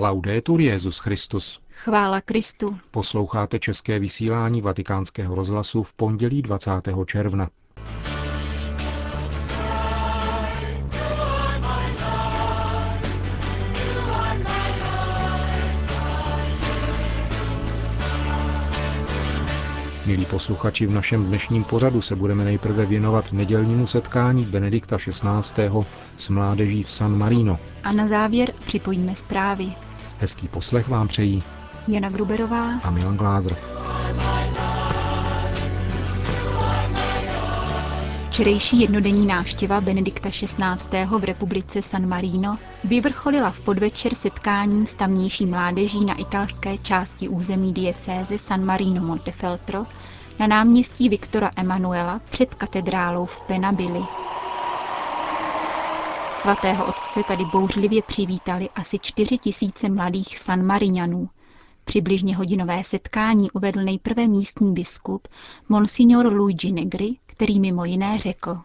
Laudetur Jezus Christus. Chvála Kristu. Posloucháte české vysílání Vatikánského rozhlasu v pondělí 20. června. Milí posluchači, v našem dnešním pořadu se budeme nejprve věnovat nedělnímu setkání Benedikta XVI. s mládeží v San Marino. A na závěr připojíme zprávy. Hezký poslech vám přejí Jana Gruberová a Milan Glázer. Včerejší jednodenní návštěva Benedikta XVI. v republice San Marino vyvrcholila v podvečer setkáním s tamnější mládeží na italské části území diecéze San Marino Montefeltro na náměstí Viktora Emanuela před katedrálou v Penabili. Svatého otce tady bouřlivě přivítali asi čtyři tisíce mladých San Mariňanů. Přibližně hodinové setkání uvedl nejprve místní biskup Monsignor Luigi Negri, který mimo jiné řekl.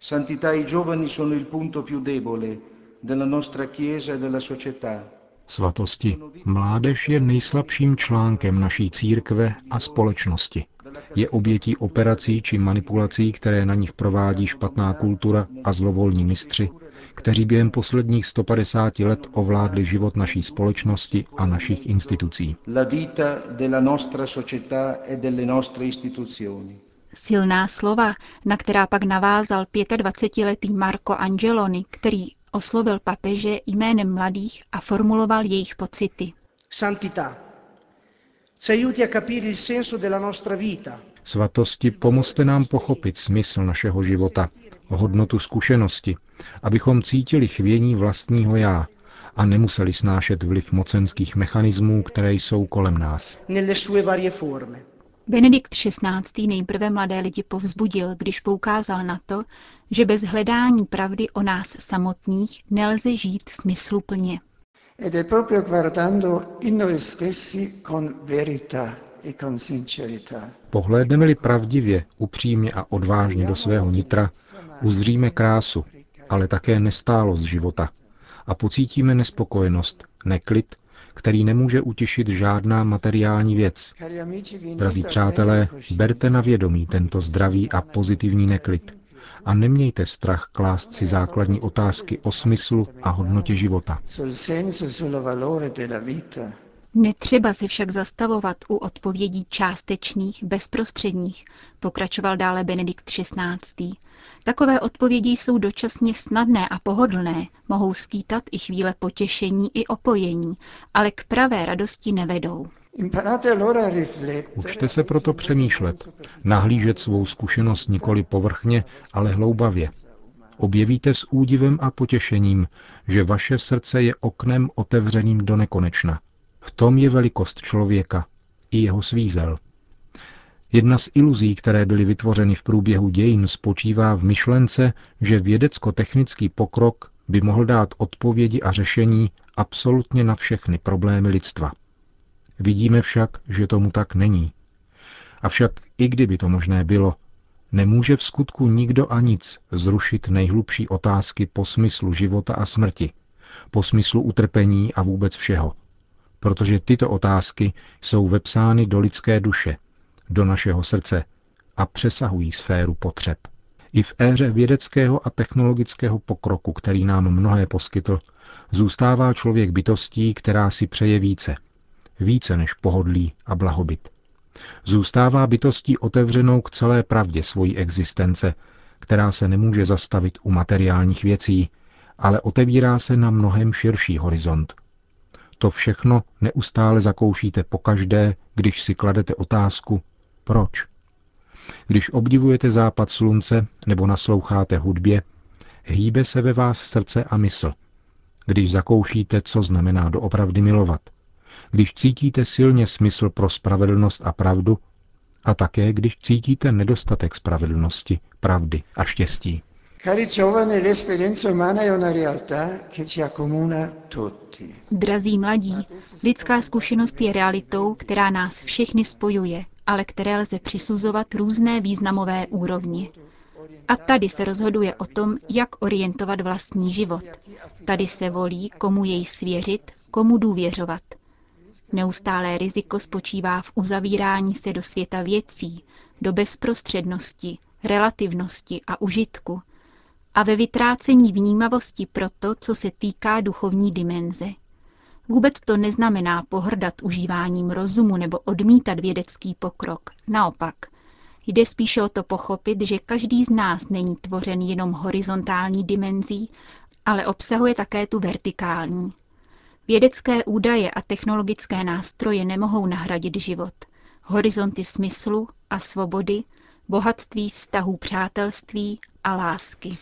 Santità i giovani sono il punto più debole della nostra Chiesa e della società. Svatosti. Mládež je nejslabším článkem naší církve a společnosti. Je obětí operací či manipulací, které na nich provádí špatná kultura a zlovolní mistři, kteří během posledních 150 let ovládli život naší společnosti a našich institucí. La vita della nostra società e delle nostre istituzioni. Silná slova, na která pak navázal 25-letý Marco Angeloni, který oslovil papeže jménem mladých a formuloval jejich pocity. Santità, ci aiuti a capire il senso della nostra vita, Svatosti, pomozte nám pochopit smysl našeho života, hodnotu zkušenosti, abychom cítili chvění vlastního já a nemuseli snášet vliv mocenských mechanismů, které jsou kolem nás. nelle sue varie forme. Benedikt XVI. nejprve mladé lidi povzbudil, když poukázal na to, že bez hledání pravdy o nás samotných nelze žít smysluplně. Ed è proprio guardando in noi stessi con verità Pohlédneme-li pravdivě, upřímně a odvážně do svého nitra, uzříme krásu, ale také nestálost života a pocítíme nespokojenost, neklid, který nemůže utěšit žádná materiální věc. Drazí přátelé, berte na vědomí tento zdravý a pozitivní neklid a nemějte strach klást si základní otázky o smyslu a hodnotě života. Netřeba se však zastavovat u odpovědí částečných, bezprostředních, pokračoval dále Benedikt XVI. Takové odpovědi jsou dočasně snadné a pohodlné, mohou skýtat i chvíle potěšení i opojení, ale k pravé radosti nevedou. Učte se proto přemýšlet, nahlížet svou zkušenost nikoli povrchně, ale hloubavě. Objevíte s údivem a potěšením, že vaše srdce je oknem otevřeným do nekonečna. V tom je velikost člověka i jeho svízel. Jedna z iluzí, které byly vytvořeny v průběhu dějin, spočívá v myšlence, že vědecko-technický pokrok by mohl dát odpovědi a řešení absolutně na všechny problémy lidstva. Vidíme však, že tomu tak není. Avšak i kdyby to možné bylo, nemůže v skutku nikdo a nic zrušit nejhlubší otázky po smyslu života a smrti, po smyslu utrpení a vůbec všeho. Protože tyto otázky jsou vepsány do lidské duše, do našeho srdce a přesahují sféru potřeb. I v éře vědeckého a technologického pokroku, který nám mnohé poskytl, zůstává člověk bytostí, která si přeje více. Více než pohodlí a blahobyt. Zůstává bytostí otevřenou k celé pravdě svojí existence, která se nemůže zastavit u materiálních věcí, ale otevírá se na mnohem širší horizont. To všechno neustále zakoušíte pokaždé, když si kladete otázku, proč. Když obdivujete západ slunce nebo nasloucháte hudbě, hýbe se ve vás srdce a mysl. Když zakoušíte, co znamená doopravdy milovat. Když cítíte silně smysl pro spravedlnost a pravdu, a také když cítíte nedostatek spravedlnosti, pravdy a štěstí. Cari giovani, l'esperienza umana è una realtà che ci accomuna tutti. Drazí mladí, lidská zkušenost je realitou, která nás všechny spojuje, ale které lze přisuzovat různé významové úrovni. A tady se rozhoduje o tom, jak orientovat vlastní život. Tady se volí, komu jej svěřit, komu důvěřovat. Neustálé riziko spočívá v uzavírání se do světa věcí, do bezprostřednosti, relativnosti a užitku a ve vytrácení vnímavosti pro to, co se týká duchovní dimenze. Vůbec to neznamená pohrdat užíváním rozumu nebo odmítat vědecký pokrok. Naopak, jde spíše o to pochopit, že každý z nás není tvořen jenom horizontální dimenzí, ale obsahuje také tu vertikální. Vědecké údaje a technologické nástroje nemohou nahradit život. Horizonty smyslu a svobody, bohatství vztahů přátelství a lásky.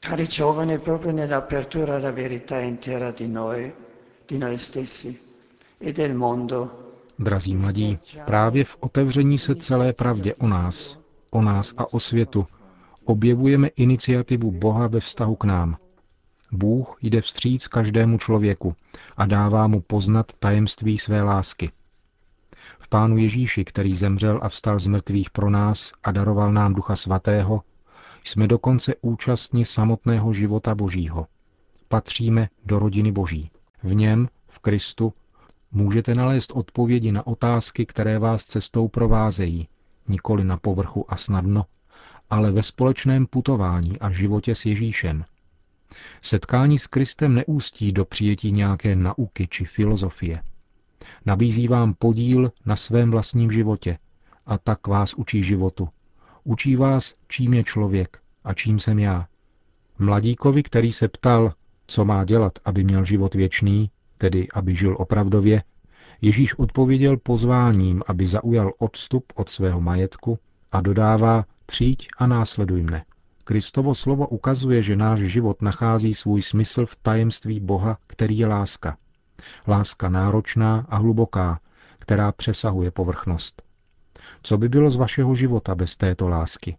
Cari giovani, proprio nell'apertura alla verità intera di noi, di noi stessi e del mondo, Drazí mladí, právě v otevření se celé pravdě o nás, o nás a o světu, objevujeme iniciativu Boha ve vztahu k nám. Bůh jde vstříc každému člověku a dává mu poznat tajemství své lásky. V Pánu Ježíši, který zemřel a vstal z mrtvých pro nás a daroval nám Ducha Svatého, jsme dokonce účastni samotného života Božího. Patříme do rodiny Boží. V něm, v Kristu, můžete nalézt odpovědi na otázky, které vás cestou provázejí, nikoli na povrchu a snadno, ale ve společném putování a životě s Ježíšem. Setkání s Kristem neústí do přijetí nějaké nauky či filozofie. Nabízí vám podíl na svém vlastním životě a tak vás učí životu. Učí vás, čím je člověk a čím jsem já. Mladíkovi, který se ptal, co má dělat, aby měl život věčný, tedy aby žil opravdově, Ježíš odpověděl pozváním, aby zaujal odstup od svého majetku a dodává přijď a následuj mne. Kristovo slovo ukazuje, že náš život nachází svůj smysl v tajemství Boha, který je láska. Láska náročná a hluboká, která přesahuje povrchnost. Co by bylo z vašeho života bez této lásky?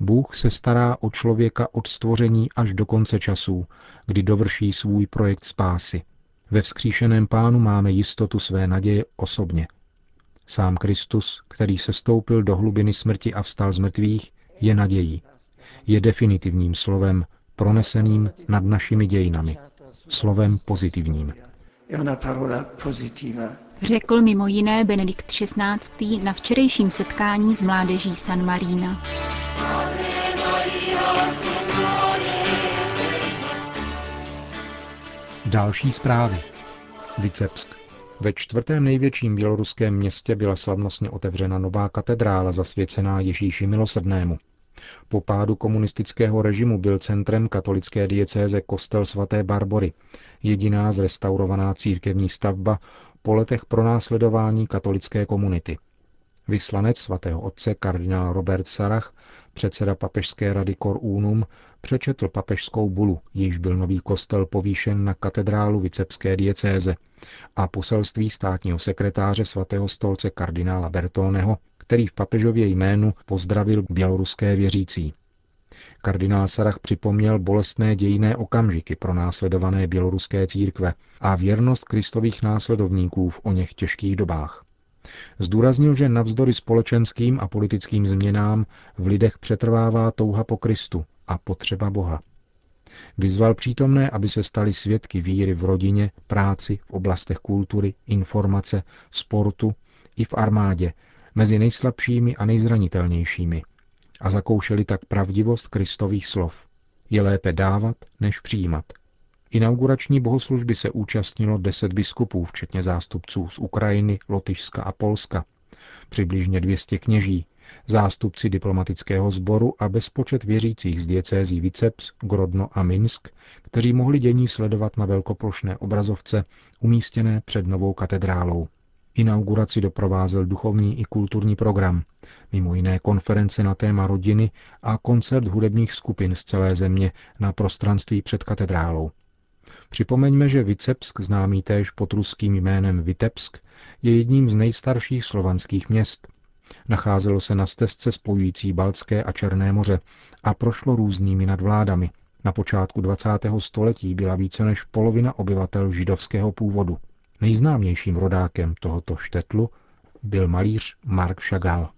Bůh se stará o člověka od stvoření až do konce časů, kdy dovrší svůj projekt spásy. Ve vzkříšeném pánu máme jistotu své naděje osobně. Sám Kristus, který se stoupil do hlubiny smrti a vstal z mrtvých, je nadějí. Je definitivním slovem, proneseným nad našimi dějinami. Slovem pozitivním. Řekl mimo jiné Benedikt XVI. na včerejším setkání s mládeží San Marina. Další zprávy. Vicepsk. Ve čtvrtém největším běloruském městě byla slavnostně otevřena nová katedrála zasvěcená Ježíši Milosrdnému. Po pádu komunistického režimu byl centrem katolické diecéze kostel svaté Barbory, jediná zrestaurovaná církevní stavba po letech pronásledování katolické komunity. Vyslanec svatého otce kardinál Robert Sarach, předseda papežské rady Cor Unum, přečetl papežskou bulu, již byl nový kostel povýšen na katedrálu Vicepské diecéze a poselství státního sekretáře svatého stolce kardinála Bertoneho, který v papežově jménu pozdravil běloruské věřící. Kardinál Sarach připomněl bolestné dějinné okamžiky pro následované běloruské církve a věrnost kristových následovníků v o něch těžkých dobách. Zdůraznil, že navzdory společenským a politickým změnám v lidech přetrvává touha po Kristu a potřeba Boha. Vyzval přítomné, aby se stali svědky víry v rodině, práci, v oblastech kultury, informace, sportu i v armádě, mezi nejslabšími a nejzranitelnějšími a zakoušeli tak pravdivost Kristových slov. Je lépe dávat, než přijímat. Inaugurační bohoslužby se účastnilo deset biskupů, včetně zástupců z Ukrajiny, Lotyšska a Polska, přibližně 200 kněží, zástupci diplomatického sboru a bezpočet věřících z diecézí Viceps, Grodno a Minsk, kteří mohli dění sledovat na velkoplošné obrazovce umístěné před novou katedrálou. Inauguraci doprovázel duchovní i kulturní program, mimo jiné konference na téma rodiny a koncert hudebních skupin z celé země na prostranství před katedrálou. Připomeňme, že Vicepsk, známý též pod ruským jménem Vitebsk, je jedním z nejstarších slovanských měst. Nacházelo se na stezce spojující Baltské a Černé moře a prošlo různými nadvládami. Na počátku 20. století byla více než polovina obyvatel židovského původu. Nejznámějším rodákem tohoto štetlu byl malíř Mark Chagall.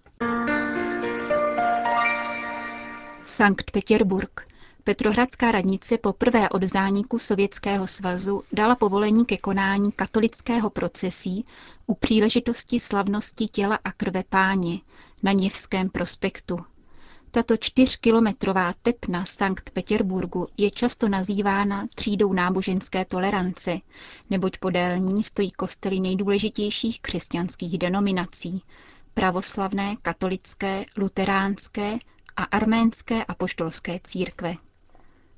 Sankt Petěrburg. Petrohradská radnice poprvé od zániku Sovětského svazu dala povolení ke konání katolického procesí u příležitosti slavnosti těla a krve páně na Něvském prospektu. Tato čtyřkilometrová tepna Sankt Petěrburgu je často nazývána třídou náboženské tolerance, neboť podél ní stojí kostely nejdůležitějších křesťanských denominací pravoslavné, katolické, luteránské a arménské apoštolské církve.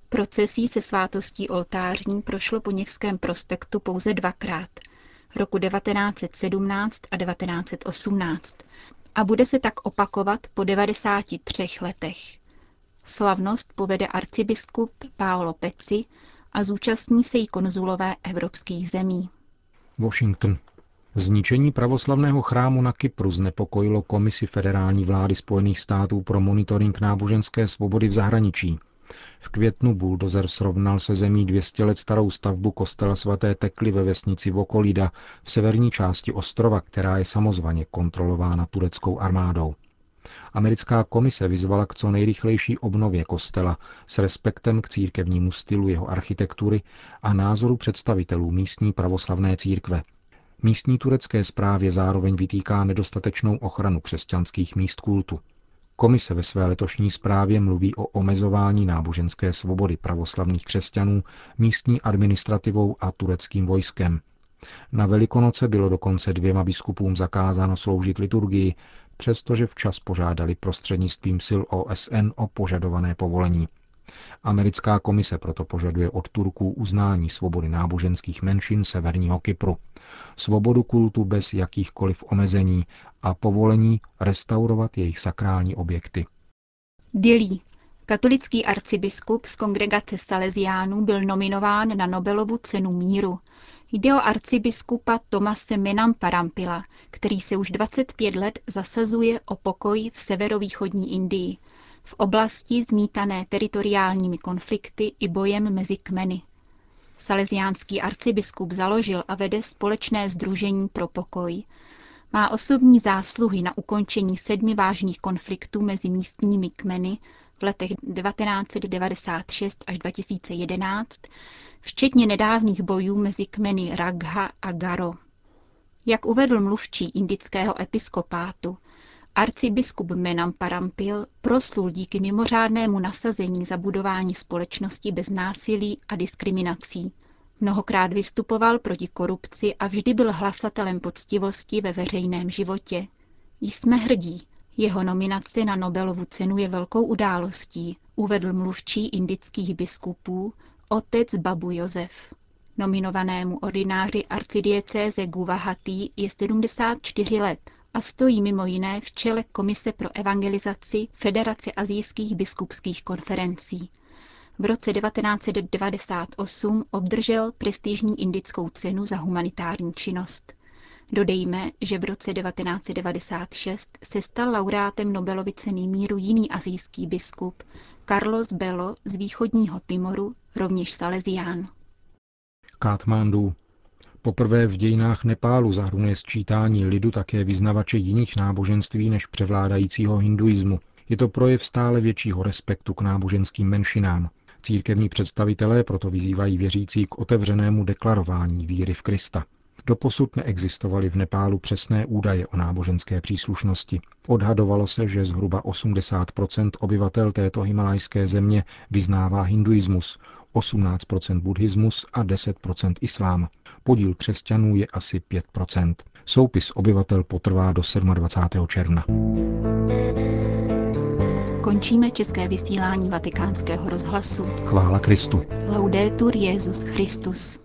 Procesí se svátostí oltářní prošlo po Něvském prospektu pouze dvakrát, roku 1917 a 1918, a bude se tak opakovat po 93 letech. Slavnost povede arcibiskup Paolo Peci a zúčastní se jí konzulové evropských zemí. Washington. Zničení pravoslavného chrámu na Kypru znepokojilo Komisi federální vlády Spojených států pro monitoring náboženské svobody v zahraničí. V květnu buldozer srovnal se zemí 200 let starou stavbu kostela svaté Tekly ve vesnici Vokolida v severní části ostrova, která je samozvaně kontrolována tureckou armádou. Americká komise vyzvala k co nejrychlejší obnově kostela s respektem k církevnímu stylu jeho architektury a názoru představitelů místní pravoslavné církve. Místní turecké správě zároveň vytýká nedostatečnou ochranu křesťanských míst kultu. Komise ve své letošní zprávě mluví o omezování náboženské svobody pravoslavných křesťanů místní administrativou a tureckým vojskem. Na Velikonoce bylo dokonce dvěma biskupům zakázáno sloužit liturgii, přestože včas požádali prostřednictvím sil OSN o požadované povolení. Americká komise proto požaduje od Turků uznání svobody náboženských menšin severního Kypru, svobodu kultu bez jakýchkoliv omezení a povolení restaurovat jejich sakrální objekty. Dilí. Katolický arcibiskup z kongregace Salesiánů byl nominován na Nobelovu cenu míru. Jde o arcibiskupa Tomase Menam Parampila, který se už 25 let zasazuje o pokoj v severovýchodní Indii, v oblasti zmítané teritoriálními konflikty i bojem mezi kmeny. Salesiánský arcibiskup založil a vede společné združení pro pokoj. Má osobní zásluhy na ukončení sedmi vážných konfliktů mezi místními kmeny v letech 1996 až 2011, včetně nedávných bojů mezi kmeny Ragha a Garo. Jak uvedl mluvčí indického episkopátu, Arcibiskup Menam Parampil proslul díky mimořádnému nasazení za budování společnosti bez násilí a diskriminací. Mnohokrát vystupoval proti korupci a vždy byl hlasatelem poctivosti ve veřejném životě. Jsme hrdí. Jeho nominace na Nobelovu cenu je velkou událostí, uvedl mluvčí indických biskupů otec Babu Josef. Nominovanému ordináři arcidiecéze Guwahati je 74 let a stojí mimo jiné v čele Komise pro evangelizaci Federace azijských biskupských konferencí. V roce 1998 obdržel prestižní indickou cenu za humanitární činnost. Dodejme, že v roce 1996 se stal laureátem Nobelovy ceny míru jiný azijský biskup, Carlos Bello z východního Timoru, rovněž Salesián. Katmandu, Poprvé v dějinách Nepálu zahrnuje sčítání lidu také vyznavače jiných náboženství než převládajícího hinduismu. Je to projev stále většího respektu k náboženským menšinám. Církevní představitelé proto vyzývají věřící k otevřenému deklarování víry v Krista. Doposud neexistovaly v Nepálu přesné údaje o náboženské příslušnosti. Odhadovalo se, že zhruba 80% obyvatel této himalajské země vyznává hinduismus, 18% buddhismus a 10% islám. Podíl křesťanů je asi 5% Soupis obyvatel potrvá do 27. června. Končíme české vysílání vatikánského rozhlasu. Chvála Kristu. Laudetur Jezus Christus.